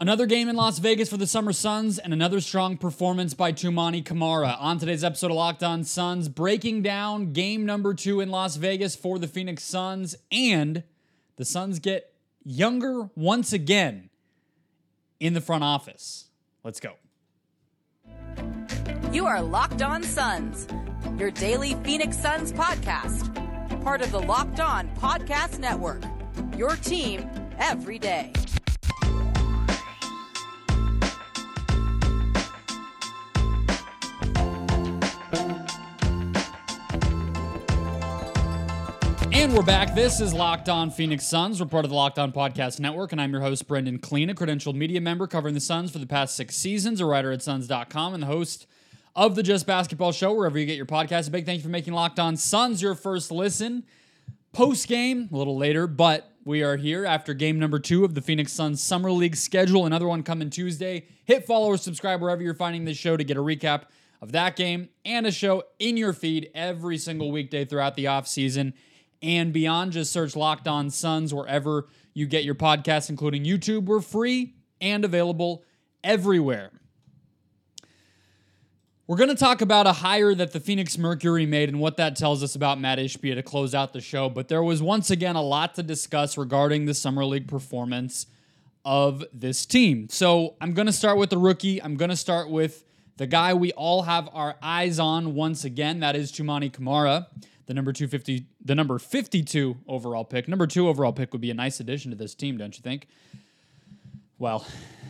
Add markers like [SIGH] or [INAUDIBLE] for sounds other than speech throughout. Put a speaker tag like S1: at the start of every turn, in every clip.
S1: Another game in Las Vegas for the Summer Suns and another strong performance by Toumani Camara. On today's episode of Locked On Suns, breaking down game number two in Las Vegas for the Phoenix Suns, and the Suns get younger once again in the front office. Let's go.
S2: You are Locked On Suns, your daily Phoenix Suns podcast, part of the Locked On Podcast Network. Your team every day.
S1: And we're back. This is Locked On Phoenix Suns. We're part of the Locked On Podcast Network, and I'm your host, Brendon Kleen, a credentialed media member covering the Suns for the past six seasons, a writer at Suns.com, and the host of the Just Basketball Show, wherever you get your podcast. A big thank you for making Locked On Suns your first listen. Post game, a little later, but we are here after game number two of the Phoenix Suns Summer League schedule. Another one coming Tuesday. Hit follow or subscribe wherever you're finding this show to get a recap of that game and a show in your feed every single weekday throughout the offseason and beyond. Just search Locked On Suns wherever you get your podcasts, including YouTube. We're free and available everywhere. We're going to talk about a hire that the Phoenix Mercury made and what that tells us about Mat Ishbia to close out the show. But there was once again a lot to discuss regarding the Summer League performance of this team. So I'm going to start with the rookie. I'm going to start with the guy we all have our eyes on once again. That is Toumani Camara, the number 250, the number 52 overall pick. Number two overall pick would be a nice addition to this team, don't you think? Well,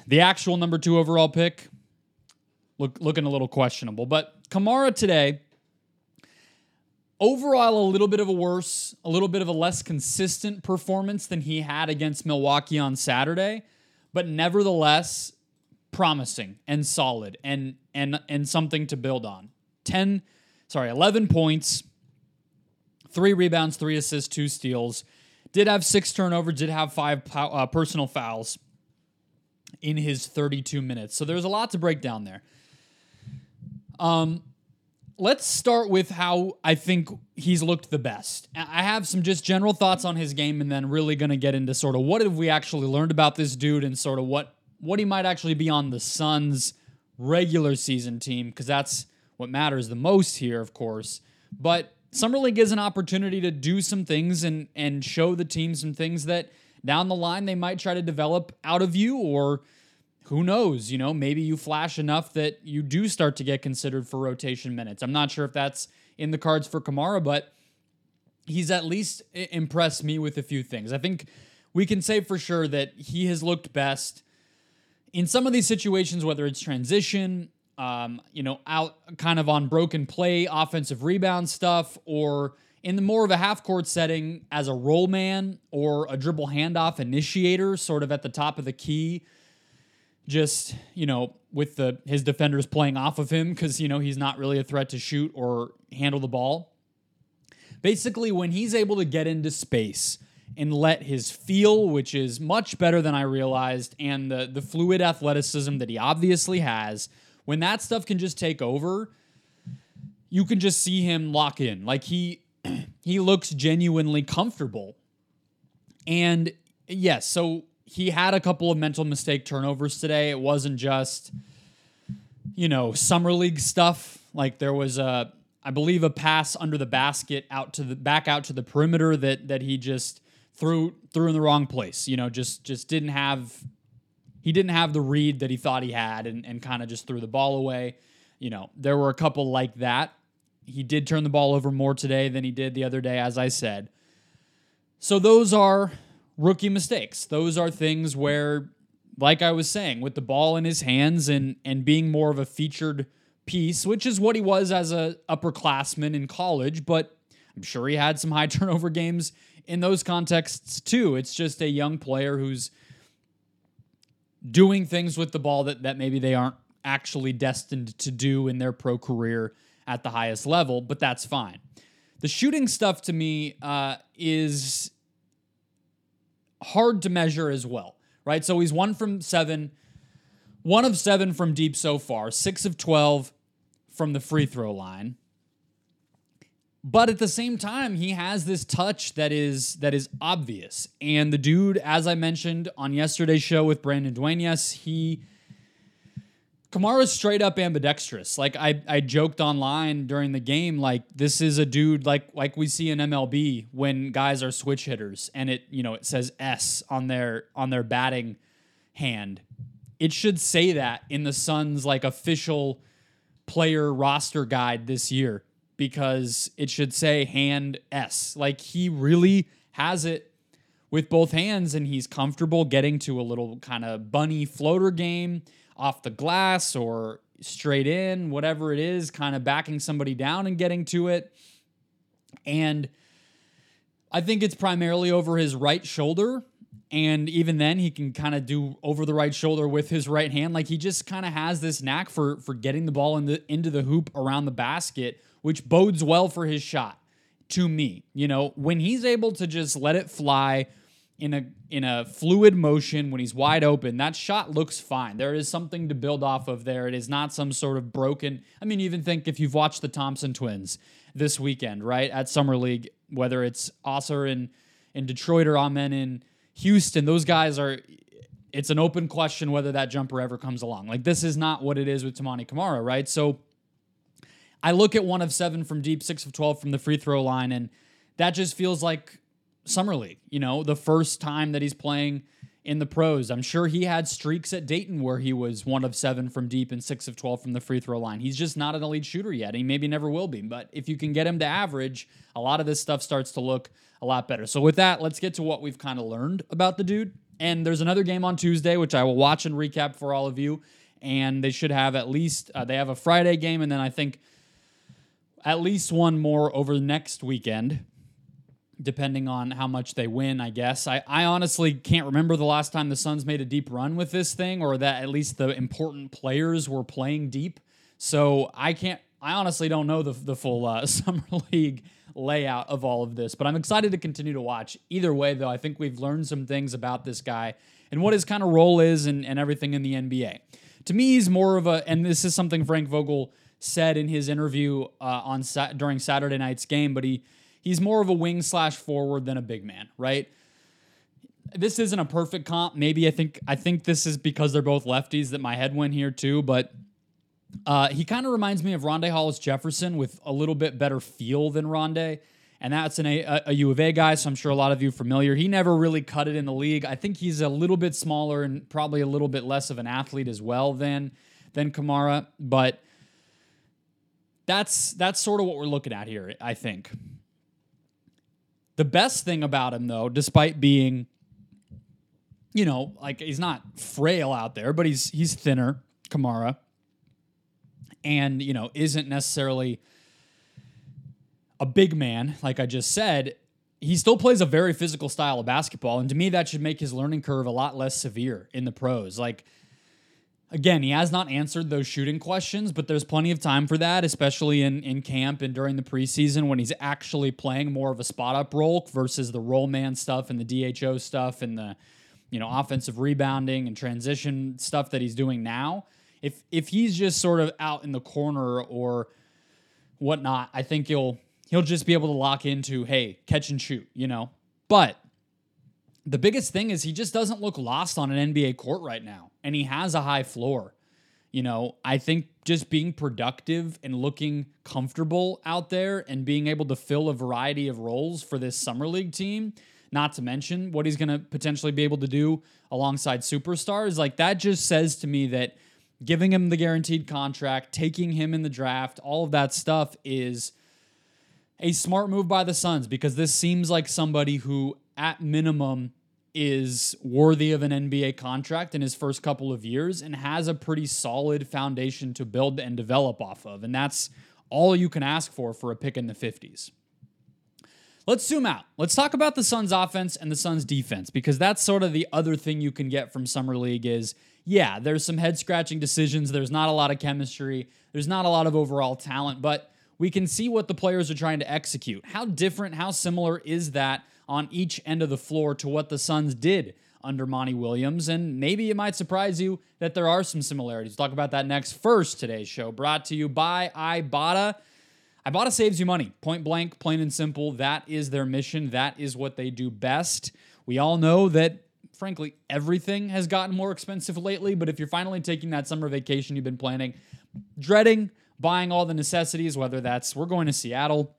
S1: the actual number two overall pick look looking a little questionable. But Camara today, overall, a little bit of a worse, a little bit of a less consistent performance than he had against Milwaukee on Saturday, but nevertheless promising and solid and and and something to build on. 10 sorry, 11 points, 3 rebounds, 3 assists, 2 steals. Did have 6 turnovers, did have 5 uh, personal fouls in his 32 minutes. So there's a lot to break down there. Um, let's start with how I think he's looked the best. I have some just general thoughts on his game, and then really going to get into sort of what have we actually learned about this dude, and sort of what what he might actually be on the Suns' regular season team, because that's what matters the most here, of course. But Summer League is an opportunity to do some things and and show the team some things that down the line they might try to develop out of you or who knows, you know, maybe you flash enough that you do start to get considered for rotation minutes. I'm not sure if that's in the cards for Camara, but he's at least impressed me with a few things. I think we can say for sure that he has looked best in some of these situations, whether it's transition, um, you know, out kind of on broken play, offensive rebound stuff, or in the more of a half court setting as a roll man or a dribble handoff initiator, sort of at the top of the key just you know with the his defenders playing off of him because you know he's not really a threat to shoot or handle the ball. Basically, when he's able to get into space and let his feel, which is much better than I realized, and the the fluid athleticism that he obviously has, when that stuff can just take over, you can just see him lock in. Like he [CLEARS THROAT] he looks genuinely comfortable. And yes, so he had a couple of mental mistake turnovers today. It wasn't just, you know, summer league stuff. Like there was a, I believe, a pass under the basket out to the back out to the perimeter that that he just threw threw in the wrong place. You know, just just didn't have he didn't have the read that he thought he had and, and kind of just threw the ball away. You know, there were a couple like that. He did turn the ball over more today than he did the other day, as I said. So those are rookie mistakes. Those are things where, like I was saying, with the ball in his hands and and being more of a featured piece, which is what he was as a upperclassman in college, but I'm sure he had some high [LAUGHS] turnover games in those contexts too. It's just a young player who's doing things with the ball that, that maybe they aren't actually destined to do in their pro career at the highest level, but that's fine. The shooting stuff to me uh, is hard to measure as well, right? So he's one from seven, one of seven from deep so far, six of 12 from the free throw line. But at the same time, he has this touch that is that is obvious. And the dude, as I mentioned on yesterday's show with Brandon Duenas, he Camara's straight up ambidextrous. Like I, I joked online during the game, like this is a dude like like we see in MLB when guys are switch hitters and it you know it says S on their on their batting hand. It should say that in the Suns like official player roster guide this year because it should say hand S. Like he really has it with both hands and he's comfortable getting to a little kind of bunny floater game off the glass or straight in, whatever it is, kind of backing somebody down and getting to it. And I think it's primarily over his right shoulder. And even then, he can kind of do over the right shoulder with his right hand. Like he just kind of has this knack for for getting the ball in the, into the hoop around the basket, which bodes well for his shot. To me, you know, when he's able to just let it fly, in a in a fluid motion when he's wide open, that shot looks fine. There is something to build off of there. It is not some sort of broken. I mean, even think if you've watched the Thompson twins this weekend, right at Summer League, whether it's Ausar in in Detroit or Amen in Houston, those guys are. It's an open question whether that jumper ever comes along. Like this is not what it is with Toumani Camara, right? So I look at one of seven from deep, six of twelve from the free throw line, and that just feels like summer league. You know, the first time that he's playing in the pros. I'm sure he had streaks at Dayton where he was one of seven from deep and six of 12 from the free throw line. He's just not an elite shooter yet. He maybe never will be. But if you can get him to average, a lot of this stuff starts to look a lot better. So, with that, let's get to what we've kind of learned about the dude. And there's another game on Tuesday, which I will watch and recap for all of you. And they should have at least, uh, they have a Friday game, and then I think at least one more over the next weekend depending on how much they win, I guess. I, I honestly can't remember the last time the Suns made a deep run with this thing or that at least the important players were playing deep. So I can't, I honestly don't know the, the full uh, [LAUGHS] Summer League layout of all of this, but I'm excited to continue to watch. Either way, though, I think we've learned some things about this guy and what his kind of role is and, and everything in the NBA. To me, he's more of a, and this is something Frank Vogel said in his interview uh, on during Saturday night's game, but he he's more of a wing slash forward than a big man, right? This isn't a perfect comp. Maybe I think I think this is because they're both lefties that my head went here too, but uh, he kind of reminds me of Rondae Hollis-Jefferson with a little bit better feel than Rondé. And that's an, a, a U of A guy, so I'm sure a lot of you familiar. He never really cut it in the league. I think he's a little bit smaller and probably a little bit less of an athlete as well than than Camara, but that's that's sort of what we're looking at here, I think. The best thing about him, though, despite being, you know, like he's not frail out there, but he's he's thinner, Camara, and you know isn't necessarily a big man, like I just said. He still plays a very physical style of basketball, and to me, that should make his learning curve a lot less severe in the pros. Like Again, he has not answered those shooting questions, but there's plenty of time for that, especially in, in camp and during the preseason when he's actually playing more of a spot up role versus the roll man stuff and the DHO stuff and the you know offensive rebounding and transition stuff that he's doing now. If if he's just sort of out in the corner or whatnot, I think he'll he'll just be able to lock into hey catch and shoot, you know. But the biggest thing is he just doesn't look lost on an NBA court right now, and he has a high floor. You know, I think just being productive and looking comfortable out there and being able to fill a variety of roles for this summer league team, not to mention what he's going to potentially be able to do alongside superstars, like that just says to me that giving him the guaranteed contract, taking him in the draft, all of that stuff is a smart move by the Suns because this seems like somebody who, at minimum, is worthy of an NBA contract in his first couple of years and has a pretty solid foundation to build and develop off of. And that's all you can ask for for a pick in the 50s. Let's zoom out. Let's talk about the Suns offense and the Suns defense because that's sort of the other thing you can get from summer league is yeah, there's some head scratching decisions, there's not a lot of chemistry, there's not a lot of overall talent, but we can see what the players are trying to execute. How different, how similar is that on each end of the floor to what the Suns did under Monty Williams. And maybe it might surprise you that there are some similarities. We'll talk about that next. First, today's show brought to you by Ibotta. Ibotta saves you money. Point blank, plain and simple. That is their mission. That is what they do best. We all know that, frankly, everything has gotten more expensive lately. But if you're finally taking that summer vacation you've been planning, dreading buying all the necessities, whether that's we're going to Seattle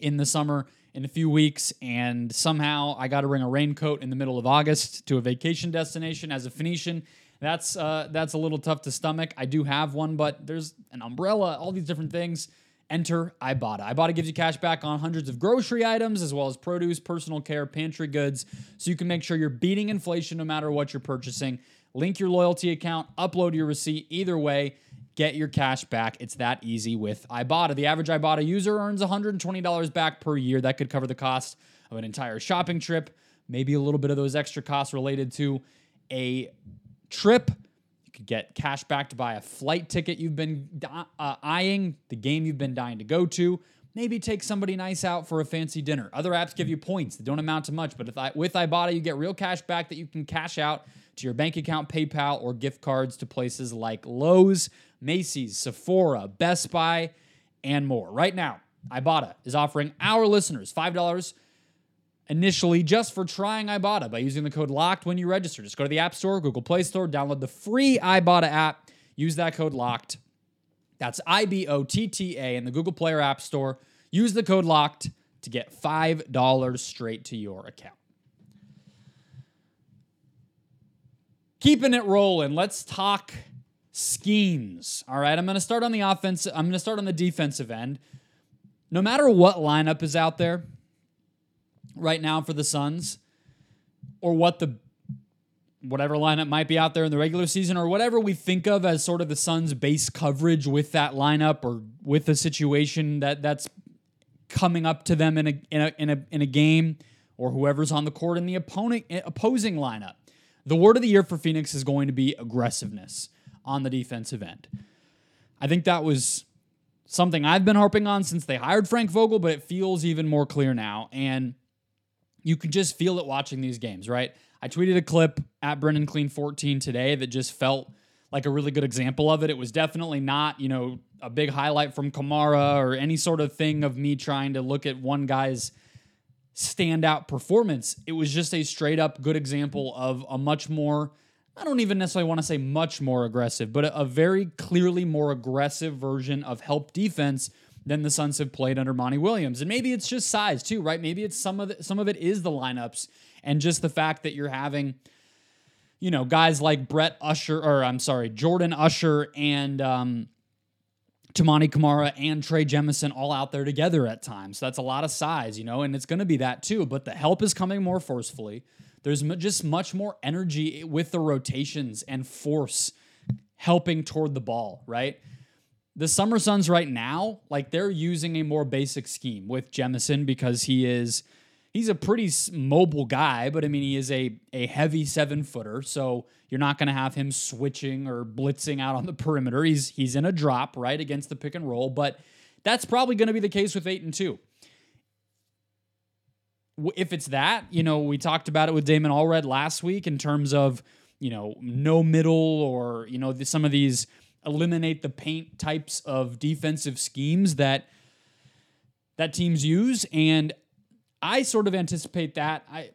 S1: in the summer in a few weeks, and somehow I got to bring a raincoat in the middle of August to a vacation destination as a Phoenician. That's uh, that's a little tough to stomach. I do have one, but there's an umbrella, all these different things. Enter Ibotta. Ibotta gives you cash back on hundreds of grocery items as well as produce, personal care, pantry goods, so you can make sure you're beating inflation no matter what you're purchasing. Link your loyalty account, upload your receipt. Either way, get your cash back. It's that easy with Ibotta. The average Ibotta user earns $120 back per year. That could cover the cost of an entire shopping trip, maybe a little bit of those extra costs related to a trip you could get cash back to buy a flight ticket you've been uh, eyeing, the game you've been dying to go to. Maybe take somebody nice out for a fancy dinner. Other apps give you points that don't amount to much, but with Ibotta, you get real cash back that you can cash out to your bank account, PayPal, or gift cards to places like Lowe's, Macy's, Sephora, Best Buy, and more. Right now, Ibotta is offering our listeners $5 initially just for trying Ibotta by using the code LOCKED when you register. Just go to the App Store, Google Play Store, download the free Ibotta app, use that code LOCKED. That's I B O T T A in the Google Play or App Store. Use the code LOCKED to get $5 straight to your account. Keeping it rolling, let's talk schemes. All right, I'm going to start on the offense. I'm going to start on the defensive end. No matter what lineup is out there, right now for the Suns, or what the whatever lineup might be out there in the regular season, or whatever we think of as sort of the Suns' base coverage with that lineup or with the situation that that's coming up to them in a in a in a, in a game, or whoever's on the court in the opponent opposing lineup. The word of the year for Phoenix is going to be aggressiveness on the defensive end. I think that was something I've been harping on since they hired Frank Vogel, but it feels even more clear now. And you can just feel it watching these games, right? I tweeted a clip at Brendon Kleen 14 today that just felt like a really good example of it. It was definitely not, you know, a big highlight from Camara or any sort of thing of me trying to look at one guy's standout performance. It was just a straight up good example of a much more, I don't even necessarily want to say much more aggressive, but a, a very clearly more aggressive version of help defense than the Suns have played under Monty Williams. And maybe it's just size too, right? Maybe it's some of the, some of it is the lineups and just the fact that you're having you know guys like Brett Usher or I'm sorry, Jordan Usher and um Toumani Camara and Trey Jemison all out there together at times. So that's a lot of size, you know, and it's going to be that too. But the help is coming more forcefully. There's just much more energy with the rotations and force helping toward the ball, right? the Summer Suns right now, like they're using a more basic scheme with Jemison because he is he's a pretty mobile guy, but I mean he is a a heavy seven footer, so you're not going to have him switching or blitzing out on the perimeter. He's he's in a drop right against the pick and roll, but that's probably going to be the case with Ayton two. If it's that, you know, we talked about it with Damon Allred last week in terms of you know no middle or you know some of these eliminate the paint types of defensive schemes that that teams use and I sort of anticipate that I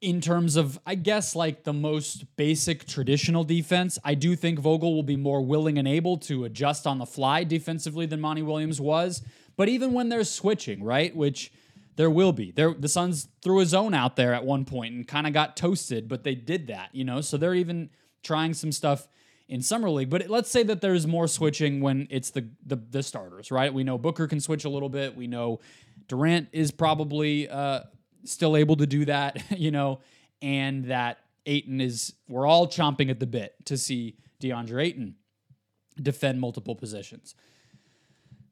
S1: in terms of I guess like the most basic traditional defense, I do think Vogel will be more willing and able to adjust on the fly defensively than Monty Williams was. But even when they're switching, right, which there will be. There the Suns threw a zone out there at one point and kind of got toasted, but they did that, you know. So they're even trying some stuff in summer league. But let's say that there's more switching when it's the, the the, starters, right? We know Booker can switch a little bit. We know Durant is probably uh, still able to do that, [LAUGHS] you know, and that Ayton is. We're all chomping at the bit to see DeAndre Ayton defend multiple positions.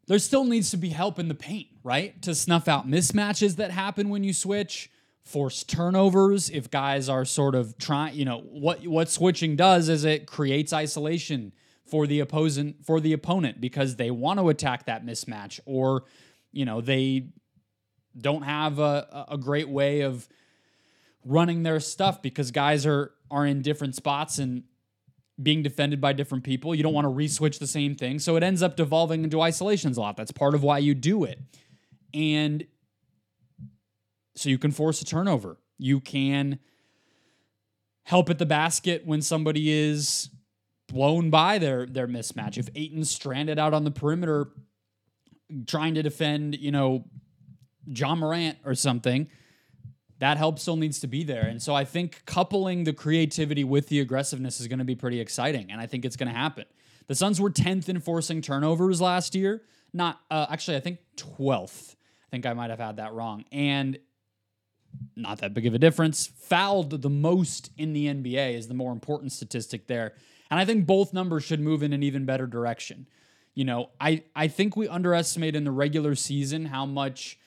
S1: There still needs to be help in the paint, right? To snuff out mismatches that happen when you switch force turnovers if guys are sort of trying you know what what switching does is it creates isolation for the opposing for the opponent because they want to attack that mismatch or you know they don't have a, a great way of running their stuff because guys are are in different spots and being defended by different people. You don't want to re-switch the same thing. So it ends up devolving into isolations a lot. That's part of why you do it. And so you can force a turnover. You can help at the basket when somebody is blown by their their mismatch. If Ayton's stranded out on the perimeter trying to defend, you know, Ja Morant or something, that help still needs to be there. And so I think coupling the creativity with the aggressiveness is going to be pretty exciting. And I think it's going to happen. The Suns were 10th in forcing turnovers last year. Not, uh, actually, I think 12th. I think I might have had that wrong. And not that big of a difference. Fouled the most in the NBA is the more important statistic there. And I think both numbers should move in an even better direction. You know, I, I think we underestimate in the regular season how much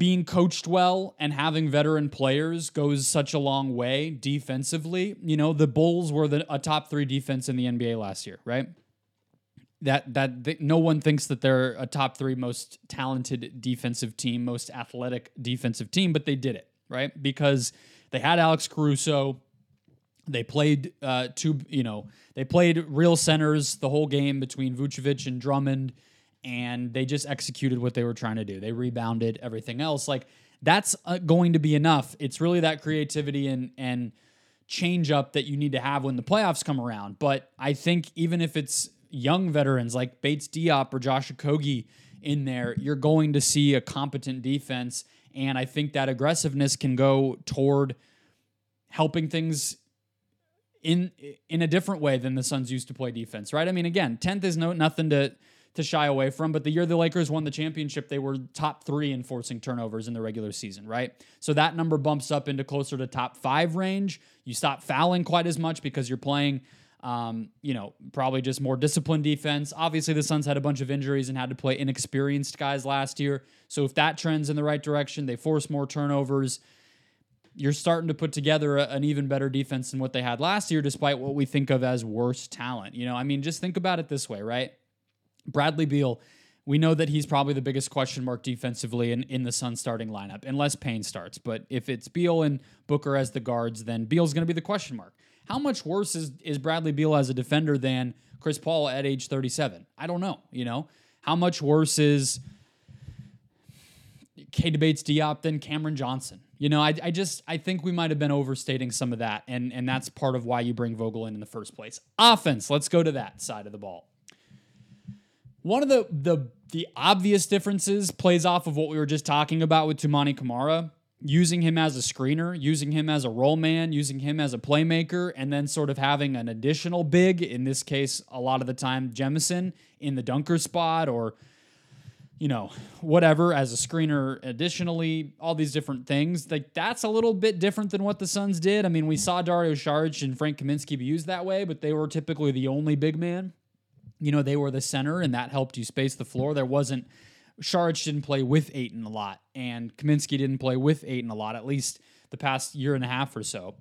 S1: being coached well and having veteran players goes such a long way defensively. You know, the Bulls were the, a top three defense in the NBA last year, right? That that no one thinks that they're a top three most talented defensive team, most athletic defensive team, but they did it right because they had Alex Caruso. They played uh, two, you know, they played real centers the whole game between Vucevic and Drummond and they just executed what they were trying to do. They rebounded everything else. Like that's uh, going to be enough. It's really that creativity and and change up that you need to have when the playoffs come around. But I think even if it's young veterans like Bates Diop or Josh Okogie in there, you're going to see a competent defense. And I think that aggressiveness can go toward helping things in in a different way than the Suns used to play defense, right? I mean, again, 10th is no nothing to to shy away from. But the year the Lakers won the championship, they were top three in forcing turnovers in the regular season, right? So that number bumps up into closer to top five range. You stop fouling quite as much because you're playing. Um, you know, probably just more disciplined defense. Obviously, the Suns had a bunch of injuries and had to play inexperienced guys last year. So if that trends in the right direction, they force more turnovers. You're starting to put together a, an even better defense than what they had last year, despite what we think of as worse talent. You know, I mean, just think about it this way, right? Bradley Beal, we know that he's probably the biggest question mark defensively in, in the Sun starting lineup, unless Payne starts. But if it's Beal and Booker as the guards, then Beal's going to be the question mark. How much worse is, is Bradley Beal as a defender than Chris Paul at age 37? I don't know. You know, how much worse is Keita Bates-Diop than Cameron Johnson? You know, I, I just I think we might have been overstating some of that, and and that's part of why you bring Vogel in in the first place. Offense, let's go to that side of the ball. One of the the the obvious differences plays off of what we were just talking about with Toumani Camara, using him as a screener, using him as a roll man, using him as a playmaker, and then sort of having an additional big, in this case, a lot of the time, Jemison in the dunker spot or you know, whatever as a screener additionally, all these different things. Like that's a little bit different than what the Suns did. I mean, we saw Dario Saric and Frank Kaminsky be used that way, but they were typically the only big man you know, they were the center and that helped you space the floor. There wasn't Saric didn't play with Ayton a lot, and Kaminsky didn't play with Ayton a lot, at least the past year and a half or so.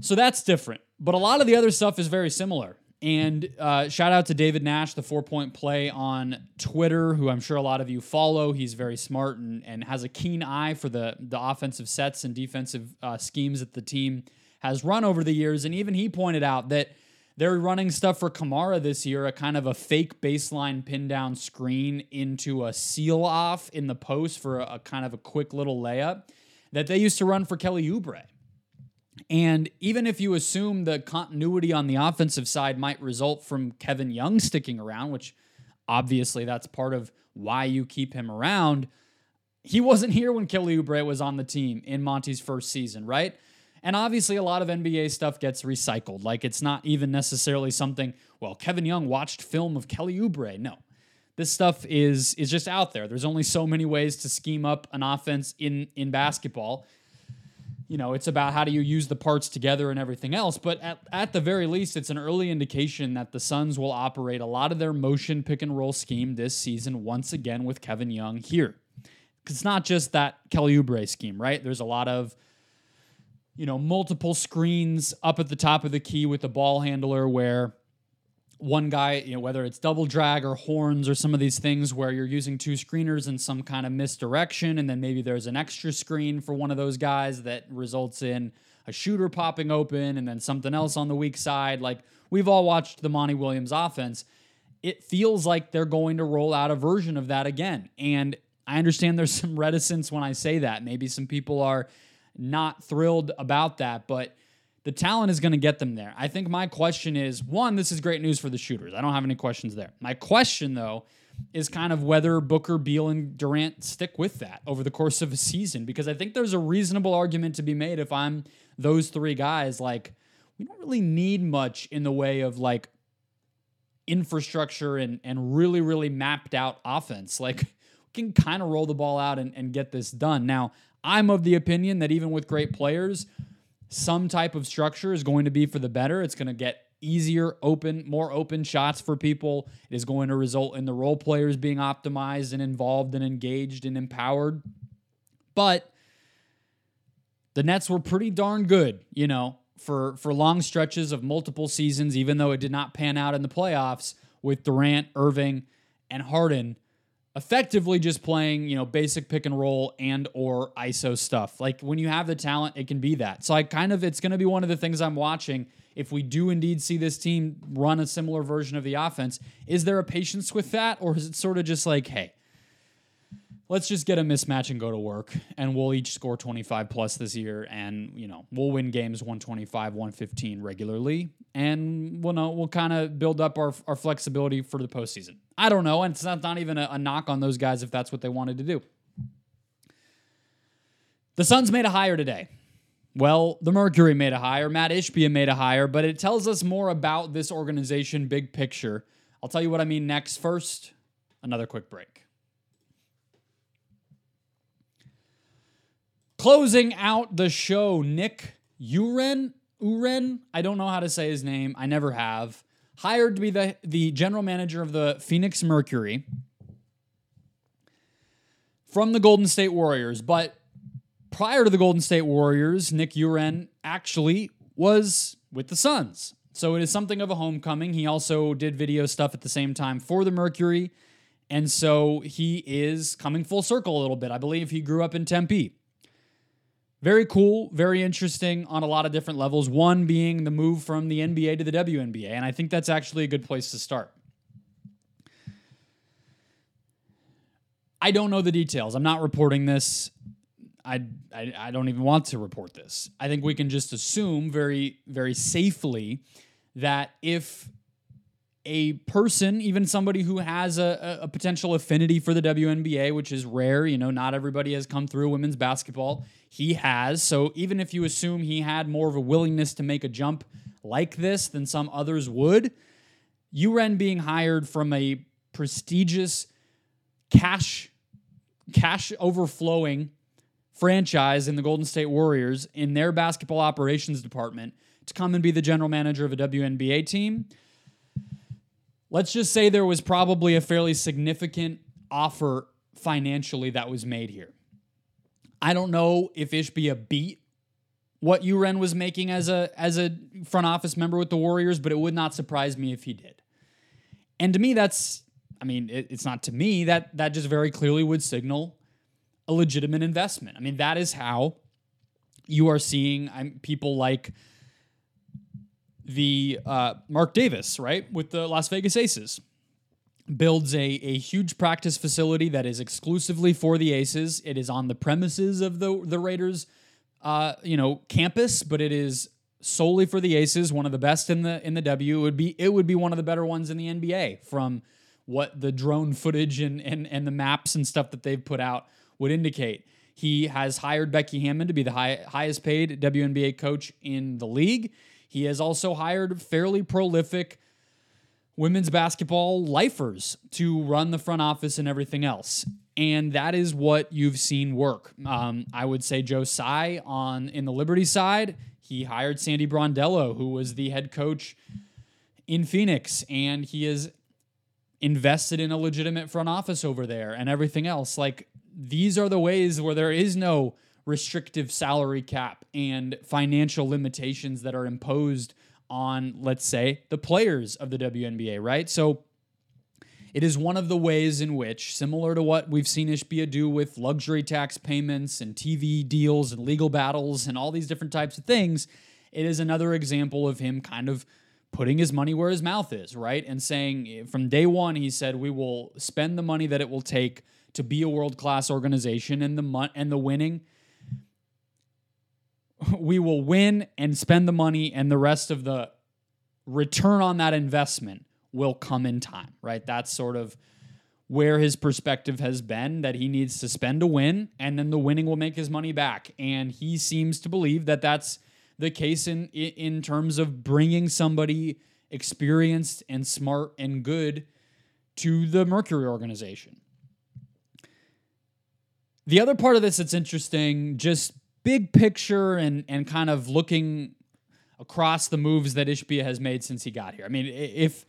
S1: So that's different. But a lot of the other stuff is very similar. And uh, shout out to David Nash, the four point play on Twitter, who I'm sure a lot of you follow. He's very smart and, and has a keen eye for the, the offensive sets and defensive uh, schemes that the team has run over the years. And even he pointed out that they're running stuff for Camara this year, a kind of a fake baseline pin down screen into a seal off in the post for a, a kind of a quick little layup that they used to run for Kelly Oubre. And even if you assume the continuity on the offensive side might result from Kevin Young sticking around, which obviously that's part of why you keep him around, he wasn't here when Kelly Oubre was on the team in Monty's first season, right? And obviously, a lot of NBA stuff gets recycled. Like it's not even necessarily something. Well, Kevin Young watched film of Kelly Oubre. No, this stuff is is just out there. There's only so many ways to scheme up an offense in in basketball. You know, it's about how do you use the parts together and everything else. But at, at the very least, it's an early indication that the Suns will operate a lot of their motion pick and roll scheme this season once again with Kevin Young here. Because It's not just that Kelly Oubre scheme, right? There's a lot of you know, multiple screens up at the top of the key with the ball handler where one guy, you know, whether it's double drag or horns or some of these things where you're using two screeners in some kind of misdirection, and then maybe there's an extra screen for one of those guys that results in a shooter popping open and then something else on the weak side. Like we've all watched the Monty Williams offense. It feels like they're going to roll out a version of that again. And I understand there's [LAUGHS] some reticence when I say that. Maybe some people are not thrilled about that, but the talent is going to get them there. I think my question is one, this is great news for the shooters. I don't have any questions there. My question, though, is kind of whether Booker, Beal, and Durant stick with that over the course of a season, because I think there's a reasonable argument to be made if I'm those three guys. Like, we don't really need much in the way of like infrastructure and, and really, really mapped out offense. Like, we can kind of roll the ball out and, and get this done. Now, I'm of the opinion that even with great players, some type of structure is going to be for the better. It's going to get easier, open, more open shots for people. It is going to result in the role players being optimized and involved and engaged and empowered. But the Nets were pretty darn good, you know, for for long stretches of multiple seasons, even though it did not pan out in the playoffs with Durant, Irving, and Harden effectively just playing, you know, basic pick and roll and or ISO stuff. Like when you have the talent, it can be that. So I kind of it's going to be one of the things I'm watching if we do indeed see this team run a similar version of the offense. Is there a patience with that or is it sort of just like, hey, let's just get a mismatch and go to work and we'll each score 25 plus this year and you know we'll win games 125 115 regularly and we'll know we'll kind of build up our, our flexibility for the postseason i don't know and it's not, not even a, a knock on those guys if that's what they wanted to do the suns made a hire today well, the Mercury made a hire, Mat Ishbia made a hire, but it tells us more about this organization, big picture. I'll tell you what I mean next. First, another quick break. Closing out the show, Nick U'Ren, U'Ren, I don't know how to say his name. I never have. Hired to be the, the general manager of the Phoenix Mercury from the Golden State Warriors. But prior to the Golden State Warriors, Nick U'Ren actually was with the Suns. So it is something of a homecoming. He also did video stuff at the same time for the Mercury. And so he is coming full circle a little bit. I believe he grew up in Tempe. Very cool, very interesting on a lot of different levels. One being the move from the NBA to the WNBA, and I think that's actually a good place to start. I don't know the details. I'm not reporting this. I, I, I don't even want to report this. I think we can just assume very very safely that if a person, even somebody who has a, a, potential affinity for the WNBA, which is rare, you know, not everybody has come through women's basketball. He has. So even if you assume he had more of a willingness to make a jump like this than some others would, U'Ren being hired from a prestigious cash cash overflowing franchise in the Golden State Warriors in their basketball operations department to come and be the general manager of a WNBA team let's just say there was probably a fairly significant offer financially that was made here. I don't know if Ishbia beat what U'Ren was making as a as a front office member with the Warriors, but it would not surprise me if he did. And to me, that's I mean, it, it's not to me that that just very clearly would signal a legitimate investment. I mean, that is how you are seeing um, people like the uh, Mark Davis, right, with the Las Vegas Aces, builds a, a huge practice facility that is exclusively for the Aces. It is on the premises of the the Raiders, uh, you know, campus, but it is solely for the Aces. One of the best in the in the W. It would be it would be one of the better ones in the NBA from what the drone footage and and and the maps and stuff that they've put out would indicate. He has hired Becky Hammon to be the high, highest paid WNBA coach in the league. He has also hired fairly prolific women's basketball lifers to run the front office and everything else. And that is what you've seen work. Um, I would say Joe Tsai on in the Liberty side, he hired Sandy Brondello, who was the head coach in Phoenix, and he is invested in a legitimate front office over there and everything else. Like these are the ways where there is no restrictive salary cap and financial limitations that are imposed on, let's say, the players of the WNBA, right? So It is one of the ways in which, similar to what we've seen Ishbia do with luxury tax payments and TV deals and legal battles and all these different types of things, it is another example of him kind of putting his money where his mouth is, right? And saying from day one, he said, we will spend the money that it will take to be a world class organization and the mon- and the winning. We will win and spend the money, and the rest of the return on that investment will come in time, right? That's sort of where his perspective has been that he needs to spend to win and then the winning will make his money back. And he seems to believe that that's the case in in terms of bringing somebody experienced and smart and good to the Mercury organization. The other part of this that's interesting, just big picture and and kind of looking across the moves that Ishbia has made since he got here. I mean, if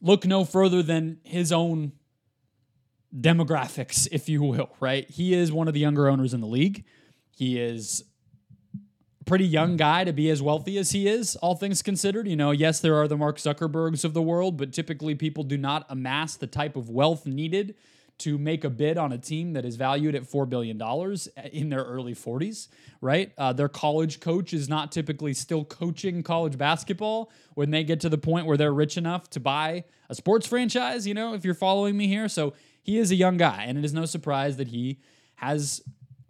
S1: look no further than his own demographics, if you will, right? He is one of the younger owners in the league. He is a pretty young guy to be as wealthy as he is, all things considered. You know, yes, there are the Mark Zuckerbergs of the world, but typically people do not amass the type of wealth needed to make a bid on a team that is valued at $4 billion in their early 40s, right? Uh, their college coach is not typically still coaching college basketball when they get to the point where they're rich enough to buy a sports franchise, you know, if you're following me here. So he is a young guy, and it is no surprise that he has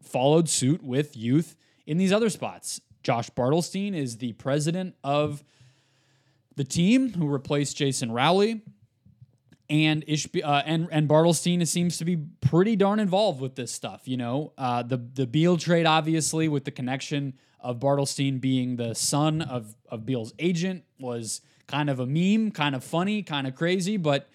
S1: followed suit with youth in these other spots. Josh Bartelstein is the president of the team who replaced Jason Rowley and Ishb- uh, and and Bartelstein seems to be pretty darn involved with this stuff. You know, uh, the the Beal trade, obviously, with the connection of Bartelstein being the son of of Beal's agent, was kind of a meme, kind of funny, kind of crazy. But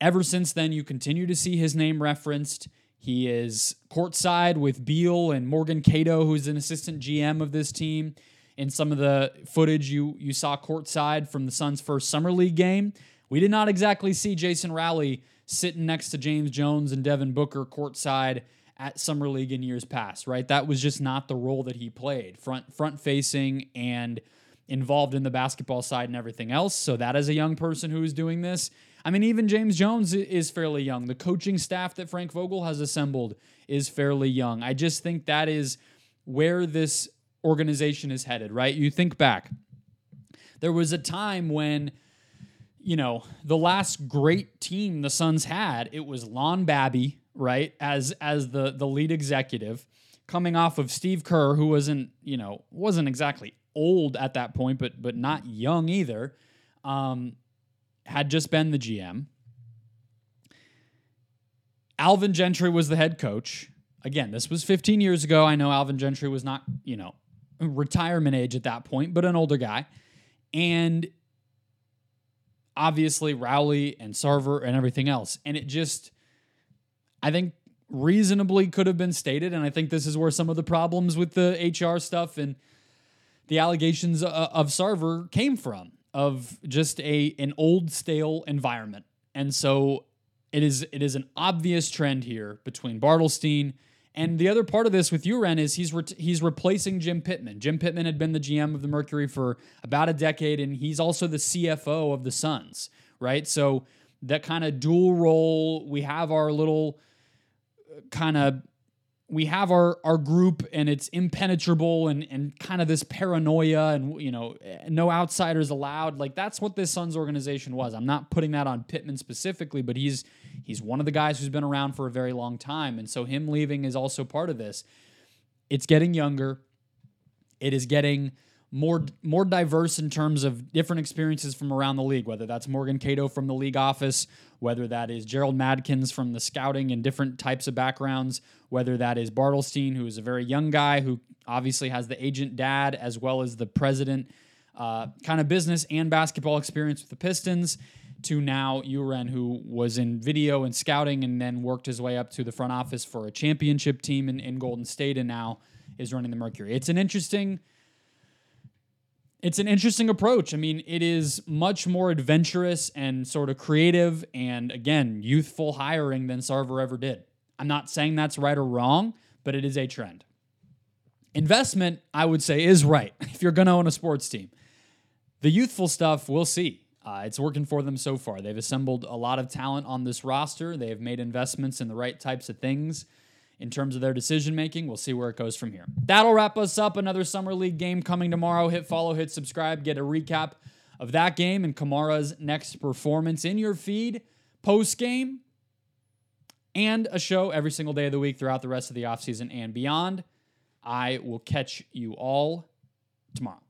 S1: ever since then, you continue to see his name referenced. He is courtside with Beal and Morgan Cato, who's an assistant GM of this team. In some of the footage you you saw courtside from the Suns' first summer league game, we did not exactly see Jason Rowley sitting next to James Jones and Devin Booker courtside at Summer League in years past, right? That was just not the role that he played. Front front facing and involved in the basketball side and everything else. So that is a young person who is doing this. I mean, even James Jones is fairly young. The coaching staff that Frank Vogel has assembled is fairly young. I just think that is where this organization is headed, right? You think back. There was a time when you know, the last great team the Suns had, it was Lon Babby, right, as as the the lead executive, coming off of Steve Kerr, who wasn't, you know, wasn't exactly old at that point, but but not young either. Um, had just been the GM. Alvin Gentry was the head coach. Again, this was 15 years ago. I know Alvin Gentry was not, you know, retirement age at that point, but an older guy. And obviously Rowley and Sarver and everything else. And it just, I think, reasonably could have been stated. And I think this is where some of the problems with the HR stuff and the allegations uh, of Sarver came from of just a an old stale environment. And so it is it is an obvious trend here between Bartelstein and the other part of this with U'Ren is he's re- he's replacing Jim Pitman. Jim Pitman had been the GM of the Mercury for about a decade, and he's also the CFO of the Suns, right? So that kind of dual role. We have our little uh, kind of we have our our group and it's impenetrable and and kind of this paranoia and you know no outsiders allowed like that's what this Suns organization was. I'm not putting that on Pitman specifically, but he's he's one of the guys who's been around for a very long time and so him leaving is also part of this. It's getting younger. It is getting more more diverse in terms of different experiences from around the league, whether that's Morgan Cato from the league office, whether that is Gerald Madkins from the scouting and different types of backgrounds, whether that is Bartelstein, who is a very young guy who obviously has the agent dad as well as the president uh, kind of business and basketball experience with the Pistons, to now U'Ren, who was in video and scouting and then worked his way up to the front office for a championship team in, in Golden State and now is running the Mercury. It's an interesting it's an interesting approach. I mean, it is much more adventurous and sort of creative and again, youthful hiring than Sarver ever did. I'm not saying that's right or wrong, but it is a trend. Investment, I would say, is right [LAUGHS] if you're going to own a sports team. The youthful stuff, we'll see. Uh, it's working for them so far. They've assembled a lot of talent on this roster. They have made investments in the right types of things in terms of their decision making. We'll see where it goes from here. That'll wrap us up. Another Summer League game coming tomorrow. Hit follow, hit subscribe, get a recap of that game and Camara's next performance in your feed post game and a show every single day of the week throughout the rest of the offseason and beyond. I will catch you all tomorrow.